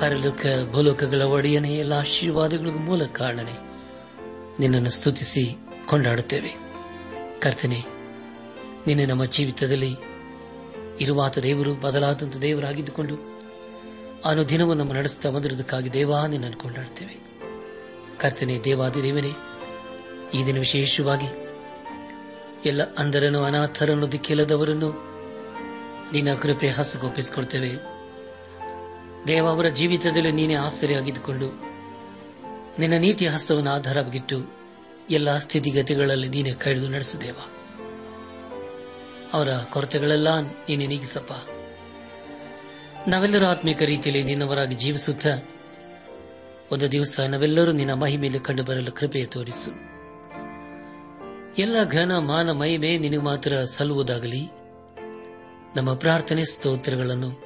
ಪರಲೋಕ ಭೂಲೋಕಗಳ ಒಡೆಯನೇ, ಎಲ್ಲ ಆಶೀರ್ವಾದಗಳಿಗೂ ಮೂಲ ಕಾರಣನೆ. ನಿನ್ನನ್ನು ಸ್ತುತಿಸಿ ಕೊಂಡಾಡುತ್ತೇವೆ. ಕರ್ತನೆ, ನಿನ್ನೆ ನಮ್ಮ ಜೀವಿತದಲ್ಲಿ ಇರುವಾತ ದೇವರು ಬದಲಾದಂತ ದೇವರಾಗಿದ್ದುಕೊಂಡು ಅನುದಿನವನ್ನು ನಮ್ಮ ನಡೆಸುತ್ತಾ ಬಂದಿರುವುದಕ್ಕಾಗಿ ದೇವಾ ನಿನ್ನನ್ನು ಕೊಂಡಾಡುತ್ತೇವೆ. ಕರ್ತನೆ ದೇವಾದಿ ದೇವನೇ ಈ ದಿನ ವಿಶೇಷವಾಗಿ ಎಲ್ಲ ಅಂಧರನ್ನು ಅನಾಥರನ್ನು ದಿಕ್ಕಿಲ್ಲದವರನ್ನು ನಿನ್ನ ಕೃಪೆ ಹಸ್ತಗೊಪ್ಪಿಸಿಕೊಳ್ತೇವೆ ದೇವ ಅವರ ಜೀವಿತದಲ್ಲಿ ನೀನೇ ಆಶ್ಚರ್ಯವಾಗಿದ್ದುಕೊಂಡು ನಿನ್ನ ನೀತಿ ಹಸ್ತವನ್ನು ಆಧಾರವಾಗಿಟ್ಟು ಎಲ್ಲ ಸ್ಥಿತಿಗತಿಗಳಲ್ಲಿ ನೀನೇ ಕಳೆದು ನಡೆಸುದೇವ ಅವರ ಕೊರತೆಗಳೆಲ್ಲ ನೀನೆ ನೀಗಿಸಪ್ಪ. ನಾವೆಲ್ಲರೂ ಆತ್ಮಿಕ ರೀತಿಯಲ್ಲಿ ನಿನ್ನವರಾಗಿ ಜೀವಿಸುತ್ತ ಒಂದು ದಿವಸ ನಾವೆಲ್ಲರೂ ನಿನ್ನ ಮಹಿಮೆಯಲ್ಲಿ ಕಂಡು ಬರಲು ಕೃಪೆಯ ತೋರಿಸು. ಎಲ್ಲ ಘನ, ಮಾನ, ಮಹಿಮೆ ನಿನಗೆ ಮಾತ್ರ ಸಲ್ಲುವುದಾಗಲಿ. ನಮ್ಮ ಪ್ರಾರ್ಥನೆ ಸ್ತೋತ್ರಗಳನ್ನು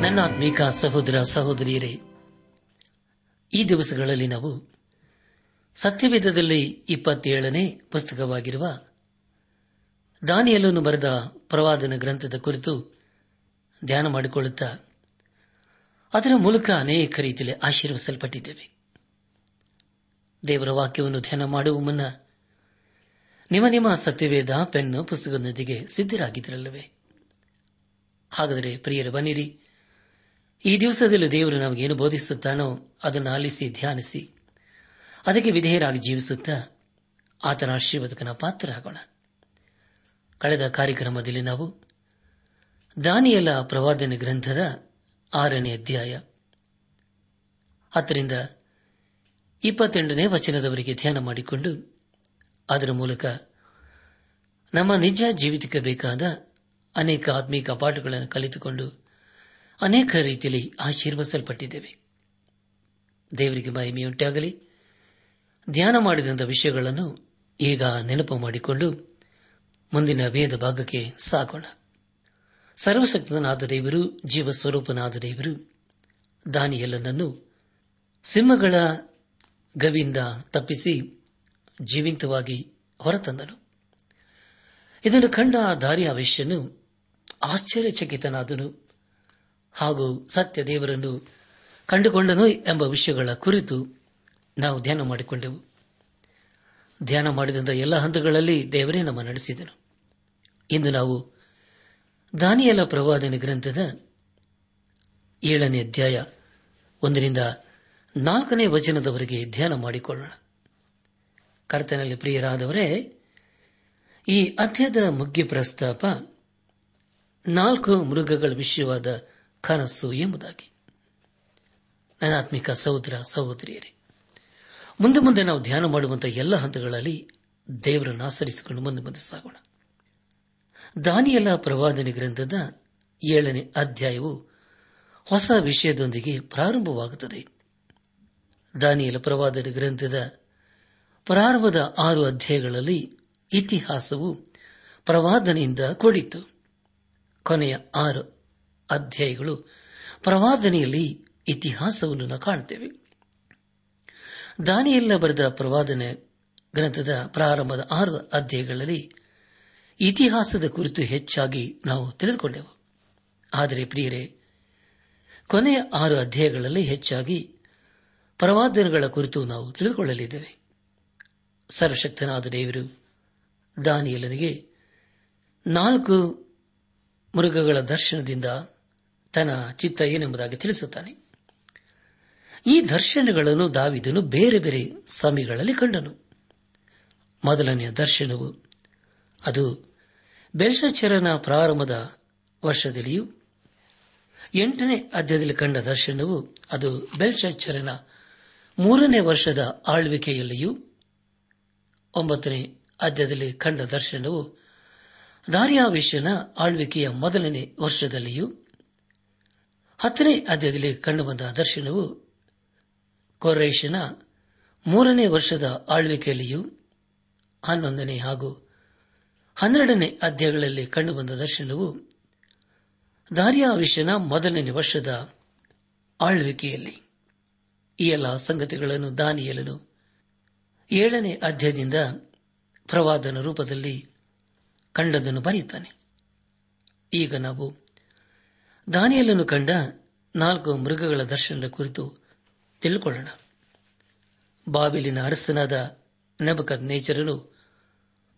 ನನ್ನಾತ್ಮೀಕ ಸಹೋದರ ಸಹೋದರಿಯರೇ, ಈ ದಿವಸಗಳಲ್ಲಿ ನಾವು ಸತ್ಯವೇದದಲ್ಲಿ ಇಪ್ಪತ್ತೇಳನೇ ಪುಸ್ತಕವಾಗಿರುವ ದಾನಿಯಲ್ಲನ್ನು ಬರೆದ ಪ್ರವಾದನ ಗ್ರಂಥದ ಕುರಿತು ಧ್ಯಾನ ಮಾಡಿಕೊಳ್ಳುತ್ತಾ, ಅದರ ಮೂಲಕ ಅನೇಕ ರೀತಿಯಲ್ಲಿ ಆಶೀರ್ವಿಸಲ್ಪಟ್ಟಿದ್ದೇವೆ. ದೇವರ ವಾಕ್ಯವನ್ನು ಧ್ಯಾನ ಮಾಡುವ ಮುನ್ನ ನಿಮ್ಮ ನಿಮ್ಮ ಸತ್ಯವೇದ ಪೆನ್ ಪುಸ್ತಕದೊಂದಿಗೆ ಸಿದ್ದರಾಗಿದ್ದಿರಲ್ಲವೇ ಹಾಗಾದರೆ ಪ್ರಿಯರ, ಬನ್ನಿರಿ. ಈ ದಿವಸದಲ್ಲಿ ದೇವರು ನಮಗೇನು ಬೋಧಿಸುತ್ತಾನೋ ಅದನ್ನು ಆಲಿಸಿ, ಧ್ಯಾನಿಸಿ. ಅದಕ್ಕೆ ವಿಧೇಯರಾಗಿ ಜೀವಿಸುತ್ತಾ ಆತನ ಆಶೀರ್ವಾದಕನ ಪಾತ್ರರಾಗೋಣ. ಕಳೆದ ಕಾರ್ಯಕ್ರಮದಲ್ಲಿ ನಾವು ದಾನಿಯಲ ಪ್ರವಾದನೆ ಗ್ರಂಥದ ಆರನೇ ಅಧ್ಯಾಯ ಹತ್ತರಿಂದ ಇಪ್ಪತ್ತೆಂಟನೇ ವಚನದವರೆಗೆ ಧ್ಯಾನ ಮಾಡಿಕೊಂಡು ಅದರ ಮೂಲಕ ನಮ್ಮ ನಿಜ ಜೀವಿತಕ್ಕೆ ಬೇಕಾದ ಅನೇಕ ಆತ್ಮೀಕ ಪಾಠಗಳನ್ನು ಕಲಿತುಕೊಂಡು ಅನೇಕ ರೀತಿಯಲ್ಲಿ ಆಶೀರ್ವಸಲ್ಪಟ್ಟಿದ್ದೇವೆ ದೇವರಿಗೆ ಮಹಿಮೆಯುಂಟಾಗಲಿ. ಧ್ಯಾನ ಮಾಡಿದಂಥ ವಿಷಯಗಳನ್ನು ಈಗ ನೆನಪು ಮಾಡಿಕೊಂಡು ಮುಂದಿನ ವೇದ ಭಾಗಕ್ಕೆ ಸಾಗೋಣ. ಸರ್ವಶಕ್ತನಾದ ದೇವರು ಜೀವ ಸ್ವರೂಪನಾದ ದೇವರು, ದಾನಿಯಲ್ಲನನ್ನು ಸಿಂಹಗಳ ಗವಿಯಿಂದ ತಪ್ಪಿಸಿ ಜೀವಂತವಾಗಿ ಹೊರತಂದನು. ಇದನ್ನು ಕಂಡ ದಾರಿಯಾವೇಶನು ಆಶ್ಚರ್ಯಚಕಿತನಾದನು. ಹಾಗೂ ಸತ್ಯ ದೇವರನ್ನು ಕಂಡುಕೊಂಡನು ಎಂಬ ವಿಷಯಗಳ ಕುರಿತು ನಾವು ಧ್ಯಾನ ಮಾಡಿಕೊಂಡೆವು. ಧ್ಯಾನ ಮಾಡಿದಂಥ ಎಲ್ಲ ಹಂತಗಳಲ್ಲಿ ದೇವರೇ ನಮ್ಮ ನಡೆಸಿದನು. ಇಂದು ನಾವು ದಾನಿಯಲ ಪ್ರವಾದನ ಗ್ರಂಥದ ಏಳನೇ ಅಧ್ಯಾಯ ಒಂದರಿಂದ ನಾಲ್ಕನೇ ವಚನದವರೆಗೆ ಧ್ಯಾನ ಮಾಡಿಕೊಳ್ಳೋಣ. ಕರ್ತನಲ್ಲಿ ಪ್ರಿಯರಾದವರೇ, ಈ ಅಧ್ಯದ ಮುಖ್ಯ ಪ್ರಸ್ತಾಪ ನಾಲ್ಕು ಮೃಗಗಳ ವಿಷಯವಾದ ಕನಸು ಎಂಬುದಾಗಿ ನನಾತ್ಮಿಕ ಸಹೋದರ, ಸಹೋದರಿಯರೇ, ಮುಂದೆ ಮುಂದೆ ನಾವು ಧ್ಯಾನ ಮಾಡುವಂತಹ ಎಲ್ಲ ಹಂತಗಳಲ್ಲಿ ದೇವರನ್ನು ಆಚರಿಸಿಕೊಂಡು ಮುಂದೆ ಮುಂದೆ ಸಾಗೋಣ. ದಾನಿಯಲ್ಲ ಪ್ರವಾದನೆ ಗ್ರಂಥದ ಏಳನೇ ಅಧ್ಯಾಯವು ಹೊಸ ವಿಷಯದೊಂದಿಗೆ ಪ್ರಾರಂಭವಾಗುತ್ತದೆ. ದಾನಿಯಲ ಪ್ರವಾದನೆ ಗ್ರಂಥದ ಪ್ರಾರಂಭದ ಆರು ಅಧ್ಯಾಯಗಳಲ್ಲಿ ಇತಿಹಾಸವು ಪ್ರವಾದನೆಯಿಂದ ಕೂಡಿತ್ತು. ಕೊನೆಯ ಆರು ಅಧ್ಯಾಯಗಳು. ಪ್ರವಾದನೆಯಲ್ಲಿ ಇತಿಹಾಸವನ್ನು ನಾವು ಕಾಣುತ್ತೇವೆ ದಾನಿಯೆಲ್ಲ ಬರೆದ ಪ್ರವಾದನೆ ಗ್ರಂಥದ ಪ್ರಾರಂಭದ ಆರು ಅಧ್ಯಾಯಗಳಲ್ಲಿ ಇತಿಹಾಸದ ಕುರಿತು ಹೆಚ್ಚಾಗಿ ನಾವು ತಿಳಿದುಕೊಂಡೆವು. ಆದರೆ ಪ್ರಿಯರೇ, ಕೊನೆಯ ಆರು ಅಧ್ಯಾಯಗಳಲ್ಲಿ ಹೆಚ್ಚಾಗಿ ಪ್ರವಾದನೆಗಳ ಕುರಿತು ನಾವು ತಿಳಿದುಕೊಳ್ಳಲಿದ್ದೇವೆ. ಸರ್ವಶಕ್ತನಾದ ದೇವರು ದಾನಿಯಲ್ಲನಿಗೆ ನಾಲ್ಕು ಮೃಗಗಳ ದರ್ಶನದಿಂದ ತನ್ನ ಚಿತ್ತ ಏನೆಂಬುದಾಗಿ ತಿಳಿಸುತ್ತಾನೆ. ಈ ದರ್ಶನಗಳನ್ನು ದಾವಿದನು ಬೇರೆ ಬೇರೆ ಸಮಯಗಳಲ್ಲಿ ಕಂಡನು. ಮೊದಲನೆಯ ದರ್ಶನವು ಅದು ಬೆಲ್ಶಚರನ ಪ್ರಾರಂಭದ ವರ್ಷದಲ್ಲಿಯೂ, ಎಂಟನೇ ಅಧ್ಯಾಯದಲ್ಲಿ ಕಂಡ ದರ್ಶನವು ಅದು ಬೆಲ್ಶಚರನ ಮೂರನೇ ವರ್ಷದ ಆಳ್ವಿಕೆಯಲ್ಲಿಯೂ, ಒಂಬತ್ತನೇ ಅಧ್ಯಾಯದಲ್ಲಿ ಕಂಡ ದರ್ಶನವು ದಾರ್ಯಾವೇಶನ ಆಳ್ವಿಕೆಯ ಮೊದಲನೇ ವರ್ಷದಲ್ಲಿಯೂ ಹತ್ತನೇ ಅಧ್ಯಾಯದಲ್ಲಿ ಕಂಡುಬಂದ ದರ್ಶನವು ಕೊರೇಶನ ಮೂರನೇ ವರ್ಷದ ಆಳ್ವಿಕೆಯಲ್ಲಿಯೂ ಹನ್ನೊಂದನೇ ಹಾಗೂ ಹನ್ನೆರಡನೇ ಅಧ್ಯಾಯಗಳಲ್ಲಿ ಕಂಡುಬಂದ ದರ್ಶನವು ದಾರ್ಯಾವಿಷನ ಮೊದಲನೇ ವರ್ಷದ ಆಳ್ವಿಕೆಯಲ್ಲಿ. ಈ ಎಲ್ಲ ಸಂಗತಿಗಳನ್ನು ದಾನಿಯಲನು ಏಳನೇ ಅಧ್ಯಾಯದಿಂದ ಪ್ರವಾದನ ರೂಪದಲ್ಲಿ ಕಂಡದನ್ನು ಬರೆಯುತ್ತಾನೆ. ಈಗ ನಾವು ದಾನಿಯಲನ್ನು ಕಂಡ ನಾಲ್ಕು ಮೃಗಗಳ ದರ್ಶನದ ಕುರಿತು ತಿಳ್ಕೊಳ್ಳೋಣ. ಬಾಬಿಲಿನ ಅರಸನಾದ ನೆಬಕದ್ ನೇಚರನು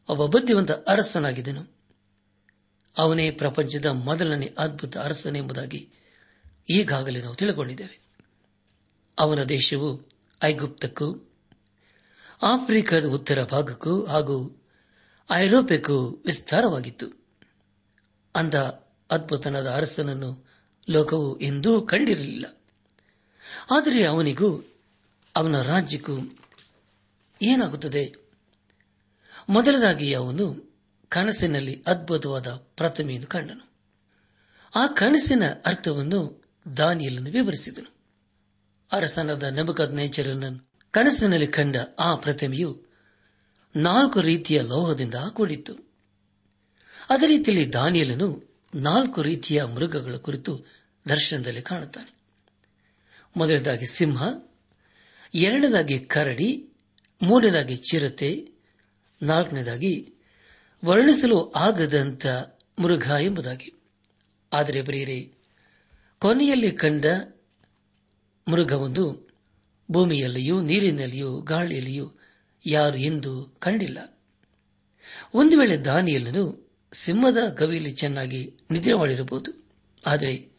ಒಬ್ಬ ಬುದ್ಧಿವಂತ ಅರಸನಾಗಿದ್ದನು. ಅವನೇ ಪ್ರಪಂಚದ ಮೊದಲನೇ ಅದ್ಭುತ ಅರಸನೆಂಬುದಾಗಿ ಈಗಾಗಲೇ ನಾವು ತಿಳಿದುಕೊಂಡಿದ್ದೇವೆ ಅವನ ದೇಶವು ಐಗುಪ್ತಕ್ಕೂ, ಆಫ್ರಿಕಾದ ಉತ್ತರ ಭಾಗಕ್ಕೂ ಹಾಗೂ ಐರೋಪ್ಯಕ್ಕೂ ವಿಸ್ತಾರವಾಗಿತ್ತು. ಅಂದ ಅದ್ಭುತನಾದ ಅರಸನನ್ನು ಲೋಕವು ಎಂದೂ ಕಂಡಿರಲಿಲ್ಲ. ಆದರೆ ಅವನಿಗೂ, ಅವನ ರಾಜ್ಯಕ್ಕೂ ಏನಾಗುತ್ತದೆ? ಮೊದಲದಾಗಿ ಅವನು ಕನಸಿನಲ್ಲಿ ಅದ್ಭುತವಾದ ಪ್ರತಿಮೆಯನ್ನು ಕಂಡನು. ಆ ಕನಸಿನ ಅರ್ಥವನ್ನು ದಾನಿಯಲನ್ನು ವಿವರಿಸಿದನು. ಅರಸನಾದ ನೆಬಕದ್ ನೇಚರನನ್ನು ಕನಸಿನಲ್ಲಿ ಕಂಡ ಆ ಪ್ರತಿಮೆಯು ನಾಲ್ಕು ರೀತಿಯ ಲೋಹದಿಂದ ಕೂಡಿತ್ತು. ಅದೇ ರೀತಿಯಲ್ಲಿ ದಾನಿಯಲನು ನಾಲ್ಕು ರೀತಿಯ ಮೃಗಗಳ ಕುರಿತು ದರ್ಶನದಲ್ಲಿ ಕಾಣುತ್ತಾನೆ. ಮೊದಲನೇದಾಗಿ ಸಿಂಹ, ಎರಡನೇದಾಗಿ ಕರಡಿ, ಮೂರನೇದಾಗಿ ಚಿರತೆ, ನಾಲ್ಕನೇದಾಗಿ ವರ್ಣಿಸಲು ಆಗದಂತ ಮೃಗ ಎಂಬುದಾಗಿ. ಆದರೆ ಬರೀರೆ ಕೊನೆಯಲ್ಲಿ ಕಂಡ ಮೃಗವೊಂದು ಭೂಮಿಯಲ್ಲಿಯೂ ನೀರಿನಲ್ಲಿಯೂ ಗಾಳಿಯಲ್ಲಿಯೂ ಯಾರು ಎಂದು ಕಂಡಿಲ್ಲ. ಒಂದು ವೇಳೆ ದಾನಿಯಲ್ಲನು ಸಿಂಹದ ಗವಿಯಲ್ಲಿ ಚೆನ್ನಾಗಿ ನಿದ್ರೆ ಮಾಡಿರಬಹುದು. ಆದರೆ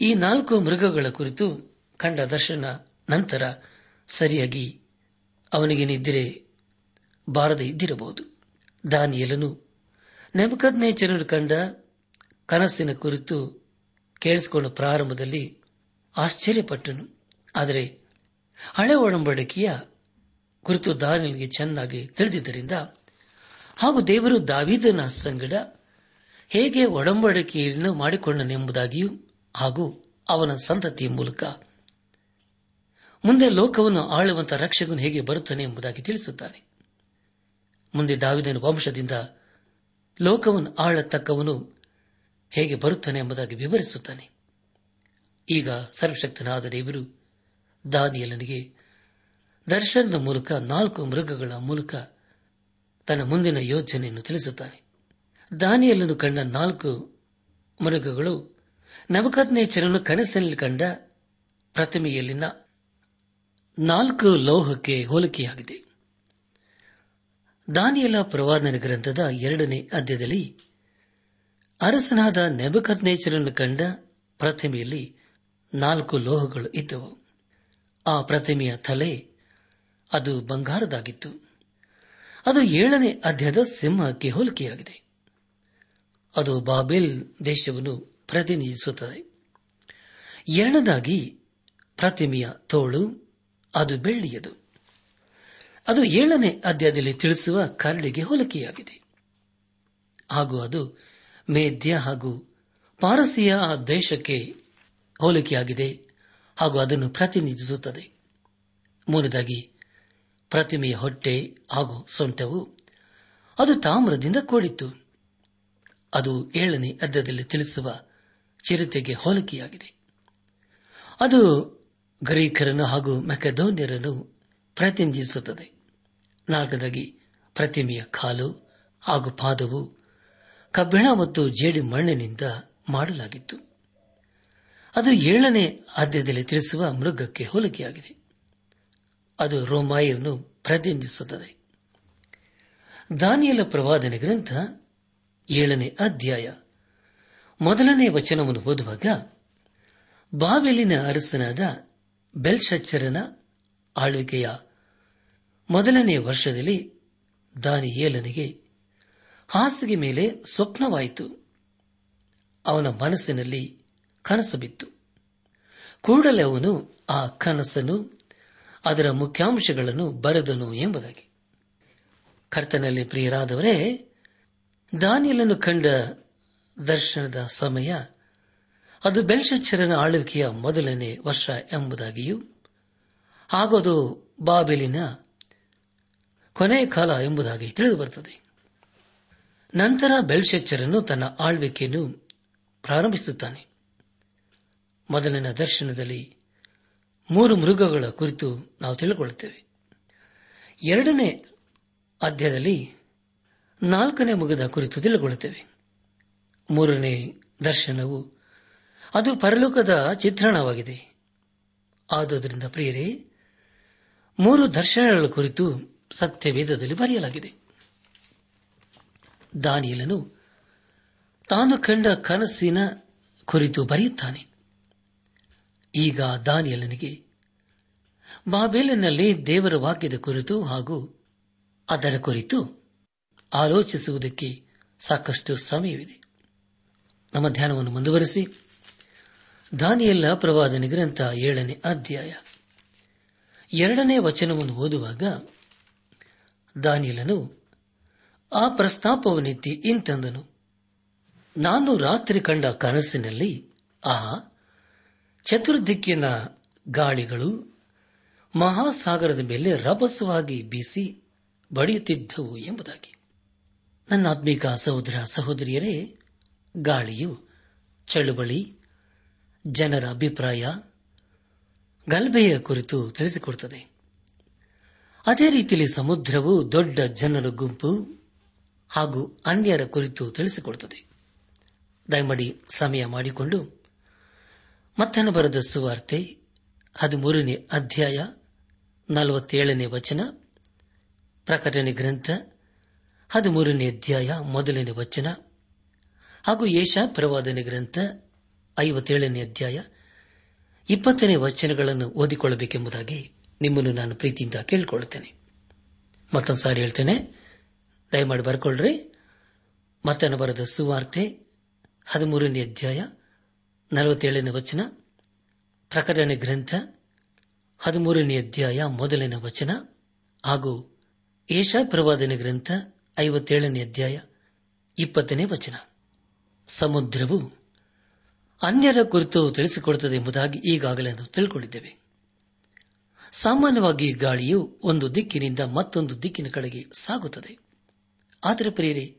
ಈ ನಾಲ್ಕು ಮೃಗಗಳ ಕುರಿತು ಕಂಡ ದರ್ಶನ ನಂತರ ಸರಿಯಾಗಿ ಅವನಿಗೆ ನಿದ್ರೆ ಬಾರದೆ ಇದ್ದಿರಬಹುದು. ದಾನಿಯಲನು ನೆಮಕದ್ನೇಚರನ್ನು ಕಂಡ ಕನಸಿನ ಕುರಿತು ಕೇಳಿಸಿಕೊಂಡ ಪ್ರಾರಂಭದಲ್ಲಿ ಆಶ್ಚರ್ಯಪಟ್ಟನು. ಆದರೆ ಹಳೆ ಒಡಂಬಡಿಕೆಯ ಕುರಿತು ದಾನಿಯಲಿಗೆ ಚೆನ್ನಾಗಿ ತಿಳಿದಿದ್ದರಿಂದ ಹಾಗೂ ದೇವರು ದಾವಿದನ ಸಂಗಡ ಹೇಗೆ ಒಡಂಬಡಿಕೆಯನ್ನು ಮಾಡಿಕೊಂಡನೆಂಬುದಾಗಿಯೂ ಹಾಗೂ ಅವನ ಸಂತತಿಯ ಮೂಲಕ ಮುಂದೆ ಲೋಕವನ್ನು ಆಳುವಂತ ರಕ್ಷಕನು ಹೇಗೆ ಬರುತ್ತಾನೆ ಎಂಬುದಾಗಿ ತಿಳಿಸುತ್ತಾನೆ. ಮುಂದೆ ದಾವಿದನ ವಂಶದಿಂದ ಲೋಕವನ್ನು ಆಳತಕ್ಕವನು ಹೇಗೆ ಬರುತ್ತಾನೆ ಎಂಬುದಾಗಿ ವಿವರಿಸುತ್ತಾನೆ. ಈಗ ಸರ್ವಶಕ್ತನಾದ ದೇವರು ದಾನಿಯಲನಿಗೆ ದರ್ಶನದ ಮೂಲಕ ನಾಲ್ಕು ಮೃಗಗಳ ಮೂಲಕ ತನ್ನ ಮುಂದಿನ ಯೋಜನೆಯನ್ನು ತಿಳಿಸುತ್ತಾನೆ. ದಾನಿಯಲ್ಲನ್ನು ಕಂಡ ನಾಲ್ಕು ಮೃಗಗಳು ನವಕತ್ನೇಚರನ್ನು ಕನಸಿನಲ್ಲಿ ಕಂಡ ಪ್ರತಿಮೆಯಲ್ಲಿನ ನಾಲ್ಕು ಲೋಹಕ್ಕೆ ಹೋಲಿಕೆಯಾಗಿದೆ. ದಾನಿಯಲ ಪ್ರವಾದನ ಗ್ರಂಥದ ಎರಡನೇ ಅಧ್ಯದಲ್ಲಿ ಅರಸನಾದ ನೆಬಕತ್ನೇಚರನ್ನು ಕಂಡ ಪ್ರತಿಮೆಯಲ್ಲಿ ನಾಲ್ಕು ಲೋಹಗಳು ಇದ್ದವು. ಆ ಪ್ರತಿಮೆಯ ತಲೆ ಅದು ಬಂಗಾರದಾಗಿತ್ತು. ಅದು ಏಳನೇ ಅಧ್ಯಾಯದ ಸಿಂಹಕ್ಕೆ ಹೋಲಿಕೆಯಾಗಿದೆ. ಅದು ಬಾಬೆಲ್ ದೇಶವನ್ನು ಪ್ರತಿನಿಧಿಸುತ್ತದೆ. ಎರಡನೇದಾಗಿ ಪ್ರತಿಮೆಯ ತೋಳು, ಅದು ಬೆಳ್ಳಿಯದು. ಅದು ಏಳನೇ ಅಧ್ಯಾಯದಲ್ಲಿ ತಿಳಿಸುವ ಕರಡಿಗೆ ಹೋಲಿಕೆಯಾಗಿದೆ. ಹಾಗೂ ಅದು ಮೇಧ್ಯ ಹಾಗೂ ಪಾರಸಿಯ ದೇಶಕ್ಕೆ ಹೋಲಿಕೆಯಾಗಿದೆ ಹಾಗೂ ಅದನ್ನು ಪ್ರತಿನಿಧಿಸುತ್ತದೆ. ಮೂರನೇದಾಗಿ ಪ್ರತಿಮೆಯ ಹೊಟ್ಟೆ ಹಾಗೂ ಸೊಂಟವು ಅದು ತಾಮ್ರದಿಂದ ಕೂಡಿತ್ತು. ಅದು ಏಳನೇ ಅರ್ಧದಲ್ಲಿ ತಿಳಿಸುವ ಚಿರತೆಗೆ ಹೋಲಿಕೆಯಾಗಿದೆ. ಅದು ಗ್ರೀಕರನ್ನು ಹಾಗೂ ಮೆಕಧೋನ್ಯರನ್ನು ಪ್ರತಿನಿಧಿಸುತ್ತದೆ. ನಾಲ್ಕದಾಗಿ ಪ್ರತಿಮೆಯ ಕಾಲು ಹಾಗೂ ಪಾದವು ಕಬ್ಬಿಣ ಮತ್ತು ಜೇಡಿ ಮಣ್ಣಿನಿಂದ ಮಾಡಲಾಗಿತ್ತು. ಅದು ಏಳನೇ ಆದ್ಯದಲ್ಲಿ ತಿಳಿಸುವ ಮೃಗಕ್ಕೆ ಹೋಲಿಕೆಯಾಗಿದೆ. ಅದು ರೋಮಾಯವನ್ನು ಪ್ರತಿನಿಧಿಸುತ್ತದೆ. ದಾನಿಯಲ ಪ್ರವಾದನೆ ಗ್ರಂಥ ಏಳನೇ ಅಧ್ಯಾಯ ಮೊದಲನೇ ವಚನವನ್ನು ಓದುವಾಗ ಬಾವೆಲಿನ ಅರಸನಾದ ಬೆಲ್ಶಚ್ಚರನ ಆಳ್ವಿಕೆಯ ಮೊದಲನೇ ವರ್ಷದಲ್ಲಿ ದಾನಿಯೇಲನಿಗೆ ಹಾಸಿಗೆ ಮೇಲೆ ಸ್ವಪ್ನವಾಯಿತು. ಅವನ ಮನಸ್ಸಿನಲ್ಲಿ ಕನಸು ಬಿತ್ತು. ಕೂಡಲೇ ಅವನು ಆ ಕನಸನ್ನು ಅದರ ಮುಖ್ಯಾಂಶಗಳನ್ನು ಬರೆದನು ಎಂಬುದಾಗಿ. ಕರ್ತನಲ್ಲಿ ಪ್ರಿಯರಾದವರೇ, ದಾನಿಯಲನ್ನು ಕಂಡ ದರ್ಶನದ ಸಮಯ, ಅದು ಬೆಲ್ಶಚ್ಚರನ ಆಳ್ವಿಕೆಯ ಮೊದಲನೇ ವರ್ಷ ಎಂಬುದಾಗಿಯೂ, ಹಾಗೂ ಅದು ಬಾಬೆಲಿನ ಕೊನೆಯ ಕಾಲ ಎಂಬುದಾಗಿ ತಿಳಿದುಬರುತ್ತದೆ. ನಂತರ ಬೆಲ್ಶಚ್ಚರನು ತನ್ನ ಆಳ್ವಿಕೆಯನ್ನು ಪ್ರಾರಂಭಿಸುತ್ತಾನೆ. ಮೊದಲಿನ ದರ್ಶನದಲ್ಲಿ ಮೂರು ಮೃಗಗಳ ಕುರಿತು ನಾವು ತಿಳಿದುಕೊಳ್ಳುತ್ತೇವೆ ಎರಡನೇ ಅಧ್ಯಾಯದಲ್ಲಿ ನಾಲ್ಕನೇ ಮೃಗದ ಕುರಿತು ತಿಳಿದುಕೊಳ್ಳುತ್ತೇವೆ ಮೂರನೇ ದರ್ಶನವು ಅದು ಪರಲೋಕದ ಚಿತ್ರಣವಾಗಿದೆ. ಆದುದರಿಂದ ಪ್ರಿಯರೇ, ಮೂರು ದರ್ಶನಗಳ ಕುರಿತು ಸತ್ಯವೇದದಲ್ಲಿ ಬರೆಯಲಾಗಿದೆ. ದಾನಿಯಲನು ತಾನು ಕಂಡ ಕನಸಿನ ಕುರಿತು ಬರೆಯುತ್ತಾನೆ. ಈಗ ದಾನಿಯಲನಿಗೆ, ಬಾಬೇಲಿನಲ್ಲಿ ದೇವರ ವಾಕ್ಯದ ಕುರಿತು ಹಾಗೂ ಅದರ ಕುರಿತು ಆಲೋಚಿಸುವುದಕ್ಕೆ ಸಾಕಷ್ಟು ಸಮಯವಿದೆ. ನಮ್ಮ ಧ್ಯಾನವನ್ನು ಮುಂದುವರೆಸಿ. ದಾನಿಯಲ್ಲ ಪ್ರವಾದನೆ ಗ್ರಂಥ ಏಳನೇ ಅಧ್ಯಾಯ. ಎರಡನೇ ವಚನವನ್ನು ಓದುವಾಗ ದಾನಿಯಲನು, ಆ ಪ್ರಸ್ತಾಪವನ್ನೆತ್ತಿ ಇಂತಂದನು, ನಾನು ರಾತ್ರಿ ಕಂಡ ಕನಸಿನಲ್ಲಿ, ಆಹಾ ಚತುರ್ದಿಕ್ಕಿನ ಗಾಳಿಗಳು ಮಹಾಸಾಗರದ ಮೇಲೆ ರಭಸವಾಗಿ ಬೀಸಿ ಬಡಿಯುತ್ತಿದ್ದವು ಎಂಬುದಾಗಿ. ನನ್ನ ಆತ್ಮಿಕ ಸಹೋದರ ಸಹೋದರಿಯರೇ, ಗಾಳಿಯು ಚಳುವಳಿ, ಜನರ ಅಭಿಪ್ರಾಯ, ಗಲ್ಭೆಯ ಕುರಿತು ತಿಳಿಸಿಕೊಡುತ್ತದೆ. ಅದೇ ರೀತಿಯಲ್ಲಿ ಸಮುದ್ರವು ದೊಡ್ಡ ಜನರ ಗುಂಪು ಹಾಗೂ ಅನ್ಯರ ಕುರಿತು ತಿಳಿಸಿಕೊಡುತ್ತದೆ. ದಯಮಾಡಿ ಸಮಯ ಮಾಡಿಕೊಂಡು ಮತ್ತನ ಬರೆದ ಸುವಾರ್ತೆ ಹದಿಮೂರನೇ ಅಧ್ಯಾಯ ನಲವತ್ತೇಳನೇ ವಚನ ಪ್ರಕಟಣೆ ಗ್ರಂಥ ಹದಿಮೂರನೇ ಅಧ್ಯಾಯ ಮೊದಲನೇ ವಚನ ಹಾಗೂ ಏಷ ಪ್ರವಾದನೆ ಗ್ರಂಥ ಐವತ್ತೇಳನೇ ಅಧ್ಯಾಯ ಇಪ್ಪತ್ತನೇ ವಚನಗಳನ್ನು ಓದಿಕೊಳ್ಳಬೇಕೆಂಬುದಾಗಿ ನಿಮ್ಮನ್ನು ನಾನು ಪ್ರೀತಿಯಿಂದ ಕೇಳಿಕೊಳ್ಳುತ್ತೇನೆ. ಮತ್ತೊಂದು ಸಾರಿ ಹೇಳ್ತೇನೆ. ದಯಮಾಡಿ ಬರ್ಕೊಳ್ರಿ ಮತ್ತನ ಬರೆದ ಸುವಾರ್ತೆ ಹದಿಮೂರನೇ ಅಧ್ಯಾಯ ನಲವತ್ತೇಳನೇ ವಚನ ಪ್ರಕಟಣೆ ಗ್ರಂಥ, ಹದಿಮೂರನೇ ಅಧ್ಯಾಯ ಮೊದಲನೇ ವಚನ, ಹಾಗೂ ಏಷಾ ಪ್ರವಾದನೆ ಗ್ರಂಥ, ಐವತ್ತೇಳನೇ ಅಧ್ಯಾಯ ಇಪ್ಪತ್ತನೇ ವಚನ. ಸಮುದ್ರವು ಅನ್ಯರ ಕುರಿತು ತಿಳಿಸಿಕೊಡುತ್ತದೆ ಎಂಬುದಾಗಿ ಈಗಾಗಲೇ ನಾವು ತಿಳ್ಕೊಂಡಿದ್ದೇವೆ. ಸಾಮಾನ್ಯವಾಗಿ ಗಾಳಿಯು ಒಂದು ದಿಕ್ಕಿನಿಂದ ಮತ್ತೊಂದು ದಿಕ್ಕಿನ ಕಡೆಗೆ ಸಾಗುತ್ತದೆ. ಆದರೆ ಪ್ರಿಯರೇ,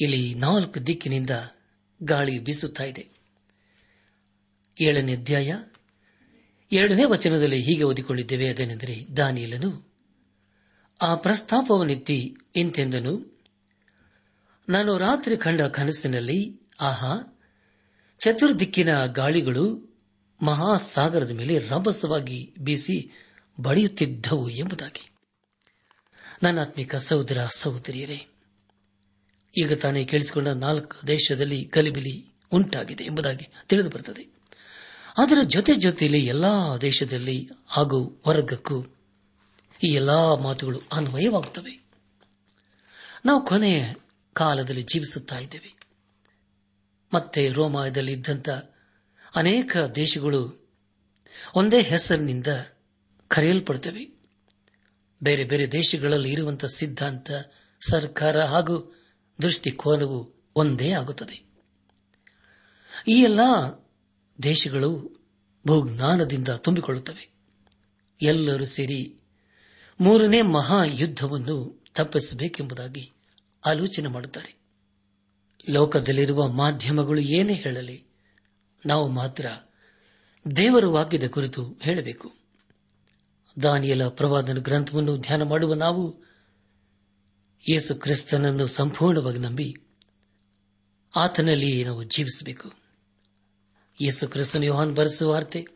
ಇಲ್ಲಿ ನಾಲ್ಕು ದಿಕ್ಕಿನಿಂದ ಗಾಳಿ ಬೀಸುತ್ತಾ ಇದೆ. ಏಳನೇ ಅಧ್ಯಾಯ. ಎರಡನೇ ವಚನದಲ್ಲಿ ಹೀಗೆ ಓದಿಕೊಂಡಿದ್ದೇವೆ ಅದೇನೆಂದರೆ, ದಾನಿಯಲನು, ಆ ಪ್ರಸ್ತಾಪವನ್ನೆತ್ತಿ ಇಂತೆಂದನು ನಾನು ರಾತ್ರಿ ಕಂಡ ಕನಸಿನಲ್ಲಿ, ಆಹಾ, ಚತುರ್ದಿಕ್ಕಿನ ಗಾಳಿಗಳು ಮಹಾಸಾಗರದ ಮೇಲೆ ರಭಸವಾಗಿ ಬೀಸಿ ಬಡಿಯುತ್ತಿದ್ದವು ಎಂಬುದಾಗಿ. ನನ್ನ ಆತ್ಮಿಕ ಸಹೋದರ, ಸಹೋದರಿಯರೇ, ಈಗ ತಾನೇ ಕೇಳಿಸಿಕೊಂಡ ನಾಲ್ಕು ದೇಶದಲ್ಲಿ ಕಲಿಬಿಲಿ ಉಂಟಾಗಿದೆ ಎಂಬುದಾಗಿ ತಿಳಿದು ಬರುತ್ತದೆ. ಅದರ ಜೊತೆ ಜೊತೆಯಲ್ಲಿ ಎಲ್ಲಾ ದೇಶದಲ್ಲಿ ಹಾಗೂ ವರ್ಗಕ್ಕೂ ಈ ಎಲ್ಲಾ ಮಾತುಗಳು ಅನ್ವಯವಾಗುತ್ತವೆ. ನಾವು ಕೊನೆಯ ಕಾಲದಲ್ಲಿ ಜೀವಿಸುತ್ತಾ ಇದ್ದೇವೆ. ಮತ್ತೆ ರೋಮಾಯದಲ್ಲಿ ಇದ್ದಂಥ ಅನೇಕ ದೇಶಗಳು ಒಂದೇ ಹೆಸರಿನಿಂದ ಕರೆಯಲ್ಪಡುತ್ತವೆ. ಬೇರೆ ಬೇರೆ ದೇಶಗಳಲ್ಲಿ ಇರುವಂತಹ ಸಿದ್ಧಾಂತ, ಸರ್ಕಾರ ಹಾಗೂ ದೃಷ್ಟಿಕೋನವು ಒಂದೇ ಆಗುತ್ತದೆ. ಈ ಎಲ್ಲ ದೇಶಗಳು ಬಹುಜ್ಞಾನದಿಂದ ತುಂಬಿಕೊಳ್ಳುತ್ತವೆ. ಎಲ್ಲರೂ ಸೇರಿ ಮೂರನೇ ಮಹಾಯುದ್ಧವನ್ನು ತಪ್ಪಿಸಬೇಕೆಂಬುದಾಗಿ ಆಲೋಚನೆ ಮಾಡುತ್ತಾರೆ. ಲೋಕದಲ್ಲಿರುವ ಮಾಧ್ಯಮಗಳು ಏನೇ ಹೇಳಲಿ, ನಾವು ಮಾತ್ರ ದೇವರ ವಾಕ್ಯದ ಕುರಿತು ಹೇಳಬೇಕು. ದಾನಿಯಲ ಪ್ರವಾದನ ಗ್ರಂಥವನ್ನು ಧ್ಯಾನ ಮಾಡುವ ನಾವು ಯೇಸು ಕ್ರಿಸ್ತನನ್ನು ಸಂಪೂರ್ಣವಾಗಿ ನಂಬಿ ಆತನಲ್ಲಿಯೇ ನಾವು ಜೀವಿಸಬೇಕು. ಯೇಸು ಕ್ರಿಸ್ತನ ಯೋಹಾನ್ ಬರೆಸುವ ವಾರ್ತೆ.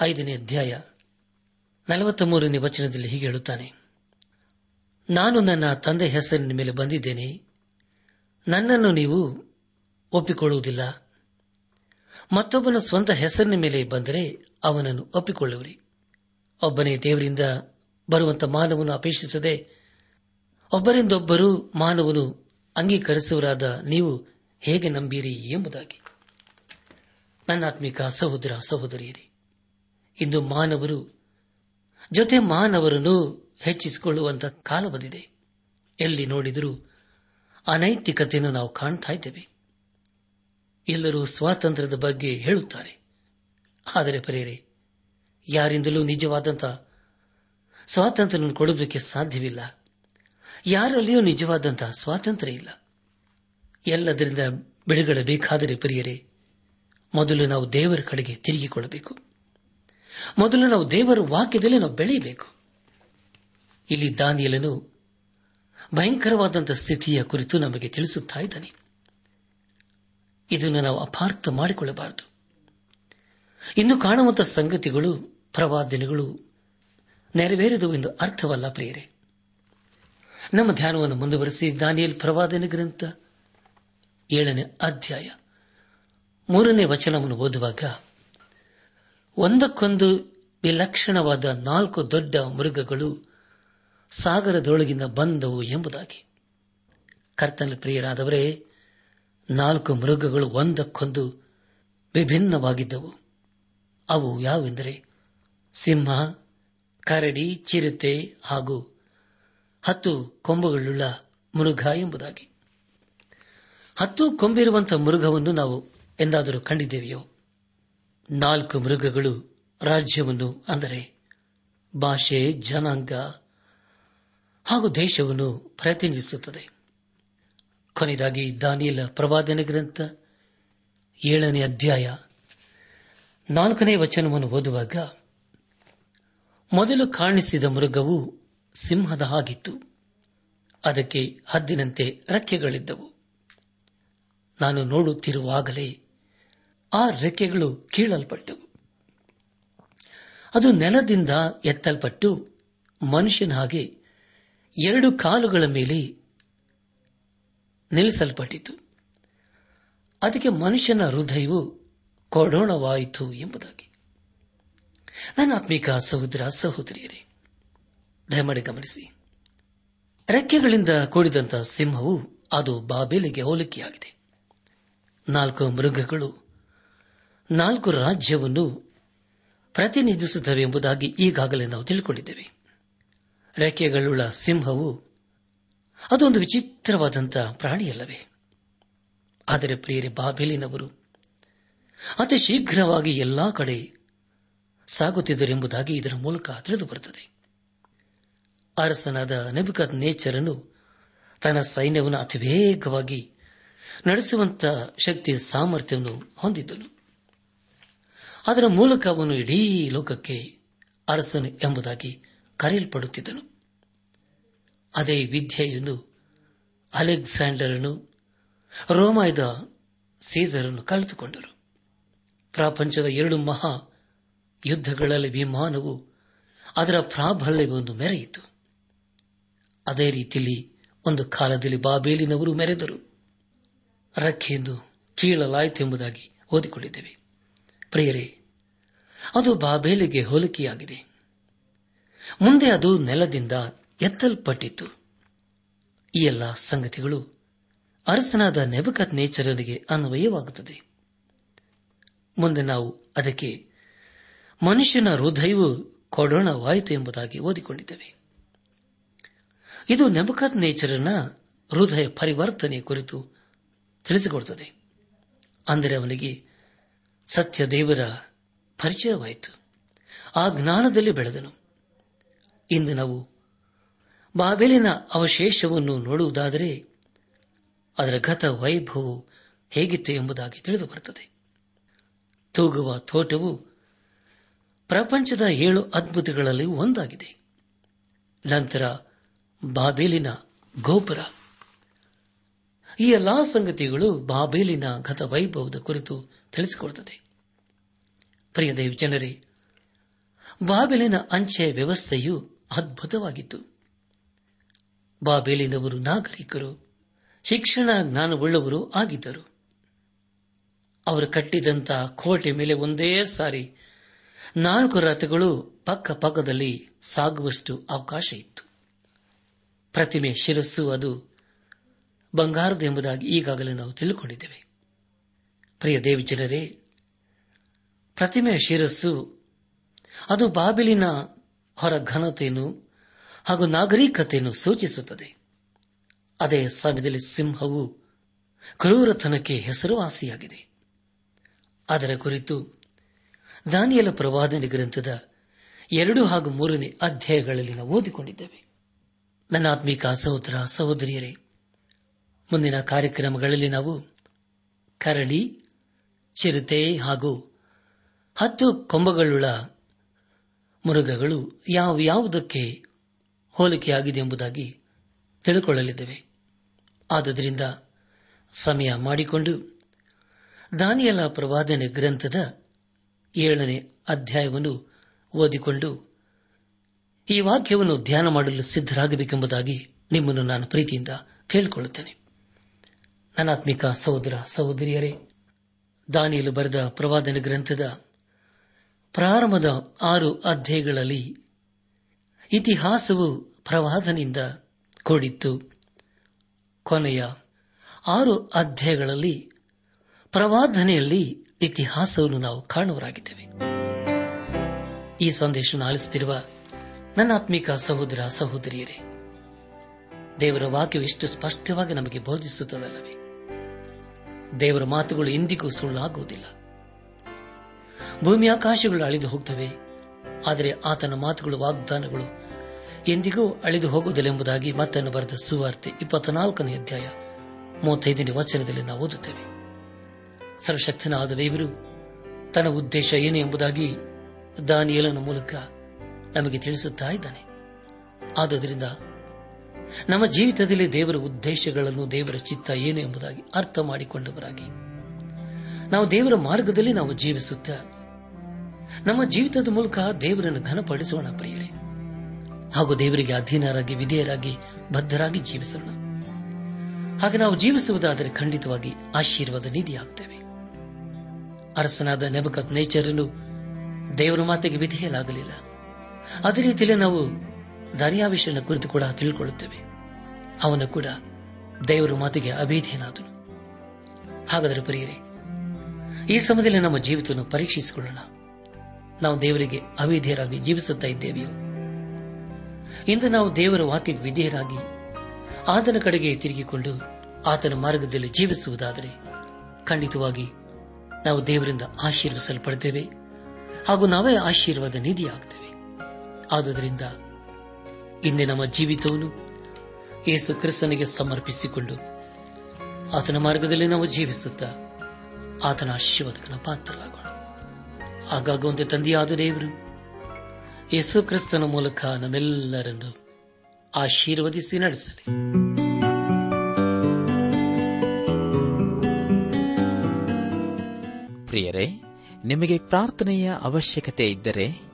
ಐದನೇ ಅಧ್ಯಾಯ ನಲವತ್ತ ಮೂರನೇ ವಚನದಲ್ಲಿ ಹೀಗೆ ಹೇಳುತ್ತಾನೆ. ನಾನು ನನ್ನ ತಂದೆ ಹೆಸರಿನ ಮೇಲೆ ಬಂದಿದ್ದೇನೆ. ನನ್ನನ್ನು ನೀವು ಒಪ್ಪಿಕೊಳ್ಳುವುದಿಲ್ಲ. ಮತ್ತೊಬ್ಬನ ಸ್ವಂತ ಹೆಸರಿನ ಮೇಲೆ ಬಂದರೆ ಅವನನ್ನು ಒಪ್ಪಿಕೊಳ್ಳುವಿರಿ. ಒಬ್ಬನೇ ದೇವರಿಂದ ಬರುವಂತ ಮಾನವನು ಅಪೇಕ್ಷಿಸದೆ ಒಬ್ಬರಿಂದೊಬ್ಬರು ಮಾನವನು ಅಂಗೀಕರಿಸುವರಾದ ನೀವು ಹೇಗೆ ನಂಬೀರಿ ಎಂಬುದಾಗಿ. ನನ್ನಾತ್ಮಿಕ ಸಹೋದರ ಸಹೋದರಿಯರೇ, ಇಂದು ಮಾನವರು ಜೊತೆ ಮಾನವರನ್ನು ಹೆಚ್ಚಿಸಿಕೊಳ್ಳುವಂತಹ ಕಾಲ ಬಂದಿದೆ. ಎಲ್ಲಿ ನೋಡಿದರೂ ಅನೈತಿಕತೆಯನ್ನು ನಾವು ಕಾಣ್ತಾ ಇದ್ದೇವೆ. ಎಲ್ಲರೂ ಸ್ವಾತಂತ್ರ್ಯದ ಬಗ್ಗೆ ಹೇಳುತ್ತಾರೆ. ಆದರೆ ಪರೇರೆ ಯಾರಿಂದಲೂ ನಿಜವಾದಂತಹ ಸ್ವಾತಂತ್ರ್ಯ ಕೊಡುವುದಕ್ಕೆ ಸಾಧ್ಯವಿಲ್ಲ. ಯಾರಲ್ಲಿಯೂ ನಿಜವಾದಂತಹ ಸ್ವಾತಂತ್ರ್ಯ ಇಲ್ಲ. ಎಲ್ಲದರಿಂದ ಬಿಡುಗಡೆ ಬೇಕಾದರೆ ಪರಿಯರೆ ಮೊದಲು ನಾವು ದೇವರ ಕಡೆಗೆ ತಿರುಗಿಕೊಳ್ಳಬೇಕು. ಮೊದಲು ನಾವು ದೇವರ ವಾಕ್ಯದಲ್ಲಿ ನಾವು ಬೆಳೆಯಬೇಕು. ಇಲ್ಲಿ ದಾನಿಯಲನು ಭಯಂಕರವಾದಂತಹ ಸ್ಥಿತಿಯ ಕುರಿತು ನಮಗೆ ತಿಳಿಸುತ್ತಾ ಇದ್ದಾನೆ. ಇದನ್ನು ನಾವು ಅಪಾರ್ಥ ಮಾಡಿಕೊಳ್ಳಬಾರದು. ಇನ್ನು ಕಾಣುವಂತಹ ಸಂಗತಿಗಳು, ಪ್ರವಾದನೆಗಳು ನೆರವೇರಿದವು ಎಂದು ಅರ್ಥವಲ್ಲ ಪ್ರಿಯರೇ. ನಮ್ಮ ಧ್ಯಾನವನ್ನು ಮುಂದುವರೆಸಿ ದಾನಿಯಲ್ ಪ್ರವಾದನೆ ಗ್ರಂಥ ಏಳನೇ ಅಧ್ಯಾಯ. ಮೂರನೇ ವಚನವನ್ನು ಓದುವಾಗ, ಒಂದಕ್ಕೊಂದು ವಿಲಕ್ಷಣವಾದ ನಾಲ್ಕು ದೊಡ್ಡ ಮೃಗಗಳು ಸಾಗರದೊಳಗಿಂದ ಬಂದವು ಎಂಬುದಾಗಿ. ಕರ್ತನ ಪ್ರಿಯರಾದವರೇ, ನಾಲ್ಕು ಮೃಗಗಳು ಒಂದಕ್ಕೊಂದು ವಿಭಿನ್ನವಾಗಿದ್ದವು. ಅವು ಯಾವೆಂದರೆ ಸಿಂಹ, ಕರಡಿ, ಚಿರತೆ ಹಾಗೂ ಹತ್ತು ಕೊಂಬುಗಳುಳ್ಳ ಮೃಗ ಎಂಬುದಾಗಿ. ಹತ್ತು ಕೊಂಬಿರುವಂತಹ ಮೃಗವನ್ನು ನಾವು ಎಂದಾದರೂ ಕಂಡಿದ್ದೇವೆಯೋ? ನಾಲ್ಕು ಮೃಗಗಳು ರಾಜ್ಯವನ್ನು, ಅಂದರೆ ಭಾಷೆ, ಜನಾಂಗ ಹಾಗೂ ದೇಶವನ್ನು ಪ್ರತಿನಿಧಿಸುತ್ತದೆ. ಕೊನೆಯದಾಗಿ ದಾನಿಯಲ ಪ್ರವಾದನ ಗ್ರಂಥ ಏಳನೇ ಅಧ್ಯಾಯ ನಾಲ್ಕನೇ ವಚನವನ್ನು ಓದುವಾಗ, ಮೊದಲು ಕಾಣಿಸಿದ ಮೃಗವು ಸಿಂಹದ ಹಾಗಿತ್ತು. ಅದಕ್ಕೆ ಹದ್ದಿನಂತೆ ರಕ್ಕೆಗಳಿದ್ದವು. ನಾನು ನೋಡುತ್ತಿರುವಾಗಲೇ ಆ ರೆಕ್ಕೆಗಳು ಕೀಳಲ್ಪಟ್ಟವು. ಅದು ನೆಲದಿಂದ ಎತ್ತಲ್ಪಟ್ಟು ಮನುಷ್ಯನ ಹಾಗೆ ಎರಡು ಕಾಲುಗಳ ಮೇಲೆ ನಿಲ್ಲಿಸಲ್ಪಟ್ಟಿತು. ಅದಕ್ಕೆ ಮನುಷ್ಯನ ಹೃದಯವು ಕೊಡೋಣವಾಯಿತು ಎಂಬುದಾಗಿ. ನನ್ನ ಆತ್ಮಿಕ ಸಹೋದರ, ಸಹೋದರಿಯರೇ, ದಯಮಾಡಿ ಗಮನಿಸಿ. ರೆಕ್ಕೆಗಳಿಂದ ಕೂಡಿದಂತಹ ಸಿಂಹವು ಅದು ಬಾಬೇಲಿಗೆ ಹೋಲಿಕೆಯಾಗಿದೆ. ನಾಲ್ಕು ಮೃಗಗಳು ನಾಲ್ಕು ರಾಜ್ಯವನ್ನು ಪ್ರತಿನಿಧಿಸುತ್ತವೆ ಎಂಬುದಾಗಿ ಈಗಾಗಲೇ ನಾವು ತಿಳಿದುಕೊಂಡಿದ್ದೇವೆ ರೆಕ್ಕೆಗಳುಳ್ಳ ಸಿಂಹವು ಅದೊಂದು ವಿಚಿತ್ರವಾದಂತಹ ಪ್ರಾಣಿಯಲ್ಲವೇ. ಆದರೆ ಪ್ರಿಯರಿ, ಬಾಬೇಲಿನವರು ಅತಿ ಶೀಘ್ರವಾಗಿ ಎಲ್ಲಾ ಕಡೆ ಸಾಗುತ್ತಿದ್ದರೆಂಬುದಾಗಿ ಇದರ ಮೂಲಕ ತಿಳಿದು ಬರುತ್ತದೆ ಅರಸನಾದ ನೆಬಕತ್ ನೇಚರನ್ನು ತನ್ನ ಸೈನ್ಯವನ್ನು ಅತಿ ವೇಗವಾಗಿ ನಡೆಸುವಂತ ಶಕ್ತಿ ಸಾಮರ್ಥ್ಯವನ್ನು ಹೊಂದಿದ್ದನು. ಅದರ ಮೂಲಕ ಅವನು ಇಡೀ ಲೋಕಕ್ಕೆ ಅರಸನು ಎಂಬುದಾಗಿ ಕರೆಯಲ್ಪಡುತ್ತಿದ್ದನು. ಅದೇ ವಿದ್ಯೆಯನ್ನು ಅಲೆಕ್ಸಾಂಡರನು, ರೋಮಾಯದ ಸೀಸರನ್ನು ಕಳೆದುಕೊಂಡರು. ಪ್ರಪಂಚದ ಎರಡು ಮಹಾ ಯುದ್ಧಗಳಲ್ಲಿ ವಿಮಾನವು ಅದರ ಪ್ರಾಬಲ್ಯವನ್ನು ಮೆರೆಯಿತು. ಅದೇ ರೀತಿಯಲ್ಲಿ ಒಂದು ಕಾಲದಲ್ಲಿ ಬಾಬೇಲಿನವರು ಮೆರೆದರು. ರಕ್ಕೆಂದು ಕೀಳಲಾಯಿತು ಎಂಬುದಾಗಿ ಓದಿಕೊಂಡಿದ್ದೇವೆ. ಪ್ರಿಯರೇ, ಅದು ಬಾಬೇಲಿಗೆ ಹೋಲಿಕೆಯಾಗಿದೆ. ಮುಂದೆ ಅದು ನೆಲದಿಂದ ಎತ್ತಲ್ಪಟ್ಟಿತು ಈ ಎಲ್ಲ ಸಂಗತಿಗಳು ಅರಸನಾದ ನೆಬಕತ್ ನೇಚರನಿಗೆ ಅನ್ವಯವಾಗುತ್ತದೆ. ಮುಂದೆ ನಾವು ಅದಕ್ಕೆ ಮನುಷ್ಯನ ಹೃದಯವು ಕೊಡೋಣವಾಯಿತು ಎಂಬುದಾಗಿ ಓದಿಕೊಂಡಿದ್ದೇವೆ. ಇದು ನೆಬಕತ್ ನೇಚರನ ಹೃದಯ ಪರಿವರ್ತನೆ ಕುರಿತು ತಿಳಿಸಿಕೊಡುತ್ತದೆ. ಅಂದರೆ ಅವನಿಗೆ ಸತ್ಯ ದೇವರ ಪರಿಚಯವಾಯಿತು. ಆ ಜ್ಞಾನದಲ್ಲಿ ಬೆಳೆದನು. ಇಂದು ನಾವು ಬಾಬೆಲಿನ ಅವಶೇಷವನ್ನು ನೋಡುವುದಾದರೆ ಅದರ ಗತ ವೈಭವ ಹೇಗಿತ್ತು ಎಂಬುದಾಗಿ ತಿಳಿದು ಬರುತ್ತದೆ. ತೂಗುವ ತೋಟವು ಪ್ರಪಂಚದ ಏಳು ಅದ್ಭುತಗಳಲ್ಲಿ ಒಂದಾಗಿದೆ. ನಂತರ ಬಾಬೇಲಿನ ಗೋಪುರ. ಈ ಎಲ್ಲಾ ಸಂಗತಿಗಳು ಬಾಬೇಲಿನ ಗತ ವೈಭವದ ಕುರಿತು ತಿಳಿಸಿಕೊಡುತ್ತದೆ. ಪ್ರಿಯ ಜನರೇ, ಬಾಬೆಲಿನ ಅಂಚೆ ವ್ಯವಸ್ಥೆಯು ಅದ್ಭುತವಾಗಿತ್ತು. ಬಾಬೆಲಿನವರು ನಾಗರಿಕರು, ಶಿಕ್ಷಣ ಜ್ಞಾನವುಳ್ಳವರು ಆಗಿದ್ದರು. ಅವರು ಕಟ್ಟಿದಂತ ಕೋಟೆ ಮೇಲೆ ಒಂದೇ ಸಾರಿ ನಾಲ್ಕು ರಥಗಳು ಪಕ್ಕ ಪಕ್ಕದಲ್ಲಿ ಸಾಗುವಷ್ಟು ಅವಕಾಶ ಇತ್ತು. ಪ್ರತಿಮೆ ಶಿರಸ್ಸು ಅದು ಬಂಗಾರದು ಎಂಬುದಾಗಿ ಈಗಾಗಲೇ ನಾವು ತಿಳಿದುಕೊಂಡಿದ್ದೇವೆ ಪ್ರಿಯ ದೇವಜನರೇ ಪ್ರತಿಮೆಯ ಶಿರಸ್ಸು, ಅದು ಬಾಬಿಲಿನ ಹೊರ ಘನತೆಯನ್ನು ಹಾಗೂ ನಾಗರಿಕತೆಯನ್ನು ಸೂಚಿಸುತ್ತದೆ. ಅದೇ ಸಮಯದಲ್ಲಿ ಸಿಂಹವು ಕ್ರೂರತನಕ್ಕೆ ಹೆಸರುವಾಸಿಯಾಗಿದೆ. ಅದರ ಕುರಿತು ದಾನಿಯಲ ಪ್ರವಾದನೆ ಗ್ರಂಥದ ಎರಡು ಹಾಗೂ ಮೂರನೇ ಅಧ್ಯಾಯಗಳಲ್ಲಿ ನಾವು ಓದಿಕೊಂಡಿದ್ದೇವೆ. ನನ್ನ ಆತ್ಮಿಕ ಸಹೋದರ ಸಹೋದರಿಯರೇ, ಮುಂದಿನ ಕಾರ್ಯಕ್ರಮಗಳಲ್ಲಿ ನಾವು ಕರಡಿ ಚಿರತೆ ಹಾಗೂ ಹತ್ತು ಕೊಂಬಗಳುಳ್ಳ ಮೃಗಗಳು ಯಾವ ಯಾವುದಕ್ಕೆ ಹೋಲಿಕೆಯಾಗಿದೆ ಎಂಬುದಾಗಿ ತಿಳಿದುಕೊಳ್ಳಲಿದ್ದೇವೆ ಆದುದರಿಂದ ಸಮಯ ಮಾಡಿಕೊಂಡು ದಾನಿಯಲ ಪ್ರವಾದನೆ ಗ್ರಂಥದ ಏಳನೇ ಅಧ್ಯಾಯವನ್ನು ಓದಿಕೊಂಡು ಈ ವಾಕ್ಯವನ್ನು ಧ್ಯಾನ ಮಾಡಲು ಸಿದ್ದರಾಗಬೇಕೆಂಬುದಾಗಿ ನಿಮ್ಮನ್ನು ನಾನು ಪ್ರೀತಿಯಿಂದ ಕೇಳಿಕೊಳ್ಳುತ್ತೇನೆ. ನನಾತ್ಮಿಕ ಸಹೋದರ ಸಹೋದರಿಯರೇ ದಾನಿಯಲು ಬರೆದ ಪ್ರವಾದನ ಗ್ರಂಥದ ಪ್ರಾರಂಭದ ಆರು ಅಧ್ಯಾಯಗಳಲ್ಲಿ ಇತಿಹಾಸವು ಪ್ರವಾದನಿಂದ ಕೂಡಿತ್ತು. ಕೊನೆಯ ಆರು ಅಧ್ಯಾಯಗಳಲ್ಲಿ ಪ್ರವಾದನೆಯಲ್ಲಿ ಇತಿಹಾಸವನ್ನು ನಾವು ಕಾಣುವರಾಗಿದ್ದೇವೆ. ಈ ಸಂದೇಶವನ್ನು ಆಲಿಸುತ್ತಿರುವ ನನ್ನ ಆತ್ಮಿಕ ಸಹೋದರ ಸಹೋದರಿಯರೇ, ದೇವರ ವಾಕ್ಯವು ಎಷ್ಟು ಸ್ಪಷ್ಟವಾಗಿ ನಮಗೆ ಬೋಧಿಸುತ್ತದಲ್ಲವೇ? ದೇವರ ಮಾತುಗಳು ಎಂದಿಗೂ ಸುಳ್ಳಾಗುವುದಿಲ್ಲ. ಭೂಮಿ ಆಕಾಶಗಳು ಅಳಿದು ಹೋಗ್ತವೆ, ಆದರೆ ಆತನ ಮಾತುಗಳು ವಾಗ್ದಾನಗಳು ಎಂದಿಗೂ ಅಳಿದು ಹೋಗುವುದಿಲ್ಲ ಎಂಬುದಾಗಿ ಮತ್ತನ್ನು ಬರೆದ ಸುವಾರ್ತೆ ಇಪ್ಪತ್ನಾಲ್ಕನೇ ಅಧ್ಯಾಯ ಮೂವತ್ತೈದನೇ ವಚನದಲ್ಲಿ ನಾವು ಓದುತ್ತೇವೆ. ಸರ್ವಶಕ್ತನಾದ ದೇವರು, ತನ್ನ ಉದ್ದೇಶ ಏನು ಎಂಬುದಾಗಿ ದಾನಿಯಲನ ಮೂಲಕ ನಮಗೆ ತಿಳಿಸುತ್ತಾ ಇದ್ದಾನೆ. ಆದುದರಿಂದ ನಮ್ಮ ಜೀವಿತದಲ್ಲಿ ದೇವರ ಉದ್ದೇಶಗಳನ್ನು ದೇವರ ಚಿತ್ತ ಏನು ಎಂಬುದಾಗಿ ಅರ್ಥ ಮಾಡಿಕೊಂಡವರಾಗಿ. ನಾವು ದೇವರ ಮಾರ್ಗದಲ್ಲಿ ನಾವು ಜೀವಿಸುತ್ತಾ ನಮ್ಮ ಜೀವಿತದ ಮೂಲಕ ದೇವರನ್ನು ಘನಪಡಿಸೋಣ ಪ್ರಿಯರೇ. ಹಾಗೂ ದೇವರಿಗೆ ಅಧೀನರಾಗಿ, ವಿಧೇಯರಾಗಿ, ಬದ್ಧರಾಗಿ ಜೀವಿಸೋಣ. ಹಾಗೆ ನಾವು ಜೀವಿಸುವುದಾದರೆ ಖಂಡಿತವಾಗಿ ಆಶೀರ್ವಾದ ನಿಧಿಯಾಗ್ತೇವೆ. ಅರಸನಾದ ನೆಬಕತ್ ನೇಚರನ್ನು ದೇವರ ಮಾತೆಗೆ ವಿಧೇಯಲಾಗಲಿಲ್ಲ. ಅದೇ ರೀತಿಯಲ್ಲಿ ನಾವು ದಾರಿಯಾವಿಷಯನ ಕುರಿತು ಕೂಡ ತಿಳ್ಕೊಳ್ಳುತ್ತೇವೆ. ಅವನು ಕೂಡ ದೇವರ ಮಾತಿಗೆ ಅಭೇದ್ಯನಾದನು ಹಾಗಾದರೆ ಪ್ರಿಯರೇ, ಈ ಸಮಯದಲ್ಲಿ ನಮ್ಮ ಜೀವಿತವನ್ನು ಪರೀಕ್ಷಿಸಿಕೊಳ್ಳೋಣ. ನಾವು ದೇವರಿಗೆ ಅವಿಧೇಯರಾಗಿ ಜೀವಿಸುತ್ತಾ ಇದ್ದೇವೆಯೋ? ಇಂದು ನಾವು ದೇವರ ವಾಕ್ಯಕ್ಕೆ ವಿಧೇಯರಾಗಿ ಆತನ ಕಡೆಗೆ ತಿರುಗಿಕೊಂಡು ಆತನ ಮಾರ್ಗದಲ್ಲಿ ಜೀವಿಸುವುದಾದರೆ ಖಂಡಿತವಾಗಿ ನಾವು ದೇವರಿಂದ ಆಶೀರ್ವಿಸಲ್ಪಡ್ತೇವೆ ಹಾಗೂ ನಾವೇ ಆಶೀರ್ವಾದ ನಿಧಿಯಾಗ್ತೇವೆ. ಆದುದರಿಂದ ಇಂದೇ ನಮ್ಮ ಜೀವಿತವನ್ನು ಯೇಸು ಕ್ರಿಸ್ತನಿಗೆ ಸಮರ್ಪಿಸಿಕೊಂಡು ಆತನ ಮಾರ್ಗದಲ್ಲಿ ನಾವು ಜೀವಿಸುತ್ತಾ ಆತನ ಆಶೀರ್ವಾದಕನ ಪಾತ್ರರಾಗೋಣ. ಆಗಾಗುವಂತೆ ತಂದೆಯಾದ ದೇವರು, ಯೇಸು ಕ್ರಿಸ್ತನ ಮೂಲಕ ನಮ್ಮೆಲ್ಲರನ್ನು ಆಶೀರ್ವದಿಸಿ ನಡೆಸಲಿ. ಪ್ರಿಯರೇ, ನಿಮಗೆ ಪ್ರಾರ್ಥನೆಯ ಅವಶ್ಯಕತೆ ಇದ್ದರೆ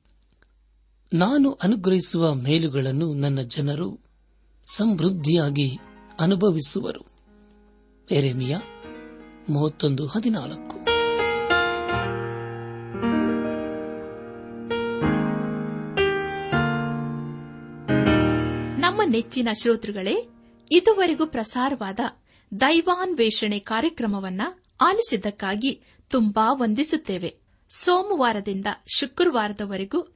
ನಾನು ಅನುಗ್ರಹಿಸುವ ಮೇಲುಗಳನ್ನು ನನ್ನ ಜನರು ಸಮೃದ್ಧಿಯಾಗಿ ಅನುಭವಿಸುವರು. ಮೂವತ್ತೊಂದು ಹದಿನಾಲ್ಕು. ನಮ್ಮ ನೆಚ್ಚಿನ ಶ್ರೋತೃಗಳೇ, ಇದುವರೆಗೂ ಪ್ರಸಾರವಾದ ದೈವಾನ್ವೇಷಣೆ ಕಾರ್ಯಕ್ರಮವನ್ನ ಆಲಿಸಿದ್ದಕ್ಕಾಗಿ ತುಂಬಾ ವಂದಿಸುತ್ತೇವೆ. ಸೋಮವಾರದಿಂದ ಶುಕ್ರವಾರದವರೆಗೂ